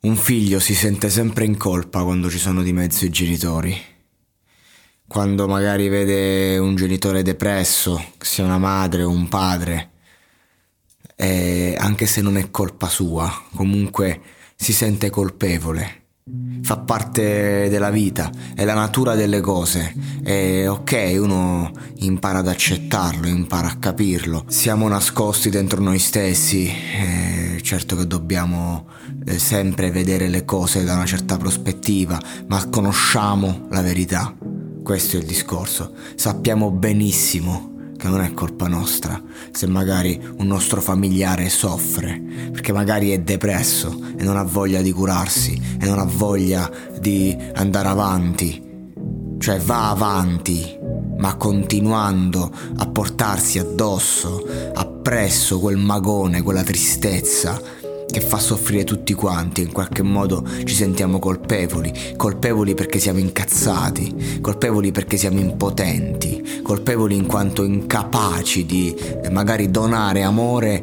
Un figlio si sente sempre in colpa quando ci sono di mezzo i genitori. Quando magari vede un genitore depresso, sia una madre o un padre, e anche se non è colpa sua, comunque si sente colpevole. Fa parte della vita, è la natura delle cose. E ok, uno impara ad accettarlo, impara a capirlo. Siamo nascosti dentro noi stessi. E certo che dobbiamo eh, sempre vedere le cose da una certa prospettiva, ma conosciamo la verità. Questo è il discorso. Sappiamo benissimo che non è colpa nostra se magari un nostro familiare soffre, perché magari è depresso e non ha voglia di curarsi e non ha voglia di andare avanti. Cioè va avanti, ma continuando a portarsi addosso, appresso quel magone, quella tristezza che fa soffrire tutti quanti in qualche modo ci sentiamo colpevoli, colpevoli perché siamo incazzati, colpevoli perché siamo impotenti, colpevoli in quanto incapaci di eh, magari donare amore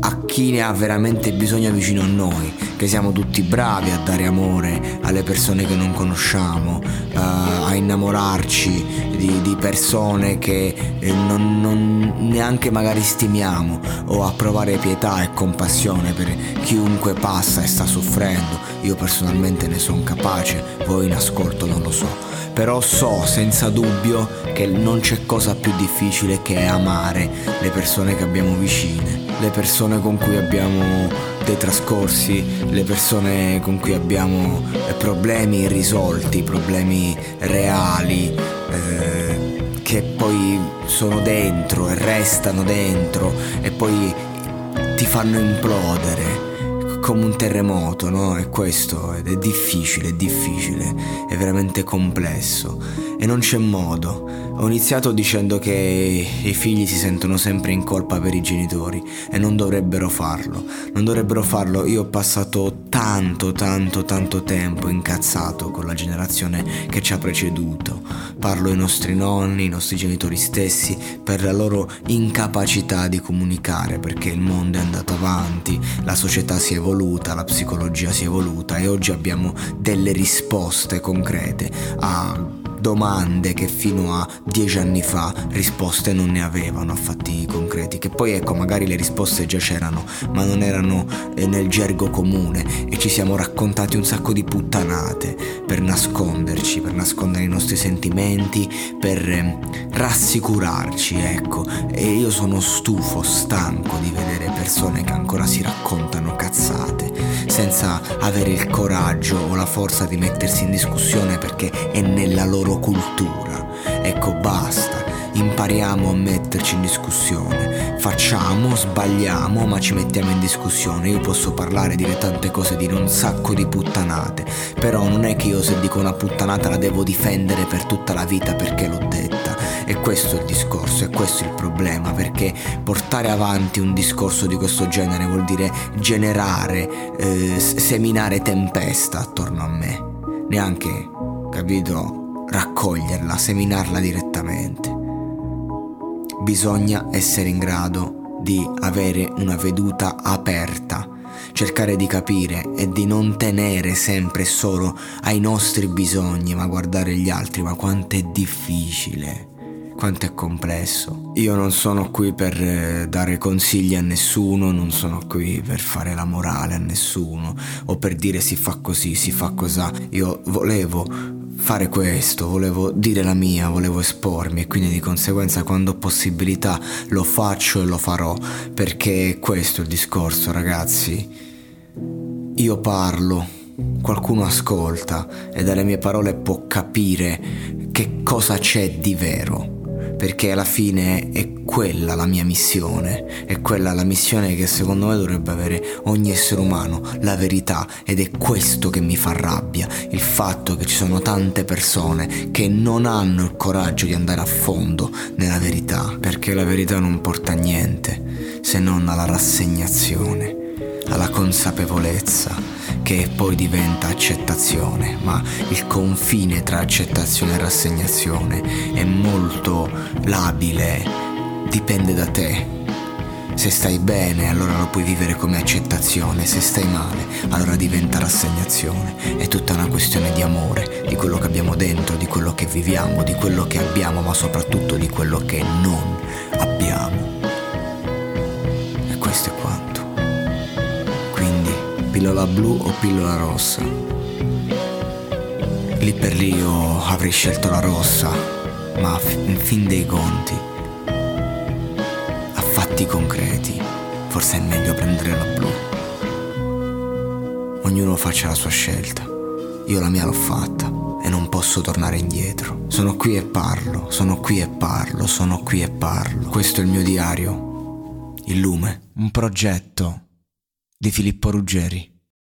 a chi ne ha veramente bisogno vicino a noi, che siamo tutti bravi a dare amore alle persone che non conosciamo, uh, a innamorarci di, di persone che eh, non, non, neanche magari stimiamo, o a provare pietà e compassione per chiunque passa e sta soffrendo. Io personalmente ne sono capace, voi in ascolto non lo so. Però so senza dubbio che non c'è cosa più difficile che amare le persone che abbiamo vicine, le persone con cui abbiamo dei trascorsi, le persone con cui abbiamo eh, problemi irrisolti, problemi reali, eh, che poi sono dentro e restano dentro e poi ti fanno implodere come un terremoto, no? È questo, ed è difficile, è difficile, è veramente complesso e non c'è modo. Ho iniziato dicendo che i figli si sentono sempre in colpa per i genitori e non dovrebbero farlo. Non dovrebbero farlo. Io ho passato tanto, tanto, tanto tempo incazzato con la generazione che ci ha preceduto. Parlo ai nostri nonni, ai nostri genitori stessi per la loro incapacità di comunicare perché il mondo è andato avanti, la società si è evoluta, la psicologia si è evoluta e oggi abbiamo delle risposte concrete a domande che fino a dieci anni fa risposte non ne avevano a fatti concreti, che poi ecco magari le risposte già c'erano, ma non erano eh, nel gergo comune e ci siamo raccontati un sacco di puttanate per nasconderci, per nascondere i nostri sentimenti, per eh, rassicurarci, ecco. E io sono stufo, stanco di vedere persone che ancora si raccontano cazzate, senza avere il coraggio o la forza di mettersi in discussione perché è nella loro cultura. Ecco, basta. Impariamo a metterci in discussione. Facciamo, sbagliamo, ma ci mettiamo in discussione. Io posso parlare, dire tante cose, dire un sacco di puttanate. Però non è che io se dico una puttanata la devo difendere per tutta la vita perché l'ho detta. E questo è il discorso, e questo è il problema, perché portare avanti un discorso di questo genere vuol dire generare, eh, seminare tempesta attorno a me. Neanche, capito? Raccoglierla, seminarla direttamente. Bisogna essere in grado di avere una veduta aperta, cercare di capire e di non tenere sempre solo ai nostri bisogni, ma guardare gli altri, ma quanto è difficile quanto è complesso. Io non sono qui per eh, dare consigli a nessuno, non sono qui per fare la morale a nessuno o per dire si fa così, si fa cosà. Io volevo fare questo, volevo dire la mia, volevo espormi e quindi di conseguenza quando ho possibilità lo faccio e lo farò perché questo è il discorso ragazzi. Io parlo, qualcuno ascolta e dalle mie parole può capire che cosa c'è di vero perché alla fine è quella la mia missione, è quella la missione che secondo me dovrebbe avere ogni essere umano, la verità, ed è questo che mi fa rabbia, il fatto che ci sono tante persone che non hanno il coraggio di andare a fondo nella verità, perché la verità non porta a niente se non alla rassegnazione, alla consapevolezza che poi diventa accettazione, ma il confine tra accettazione e rassegnazione è molto labile, dipende da te. Se stai bene, allora lo puoi vivere come accettazione, se stai male, allora diventa rassegnazione. È tutta una questione di amore, di quello che abbiamo dentro, di quello che viviamo, di quello che abbiamo, ma soprattutto di quello che non abbiamo. E questo è quanto pillola blu o pillola rossa. Lì per lì io avrei scelto la rossa, ma in fin dei conti, a fatti concreti, forse è meglio prendere la blu. Ognuno faccia la sua scelta. Io la mia l'ho fatta e non posso tornare indietro. Sono qui e parlo, sono qui e parlo, sono qui e parlo. Questo è il mio diario. Il lume, un progetto di Filippo Ruggeri.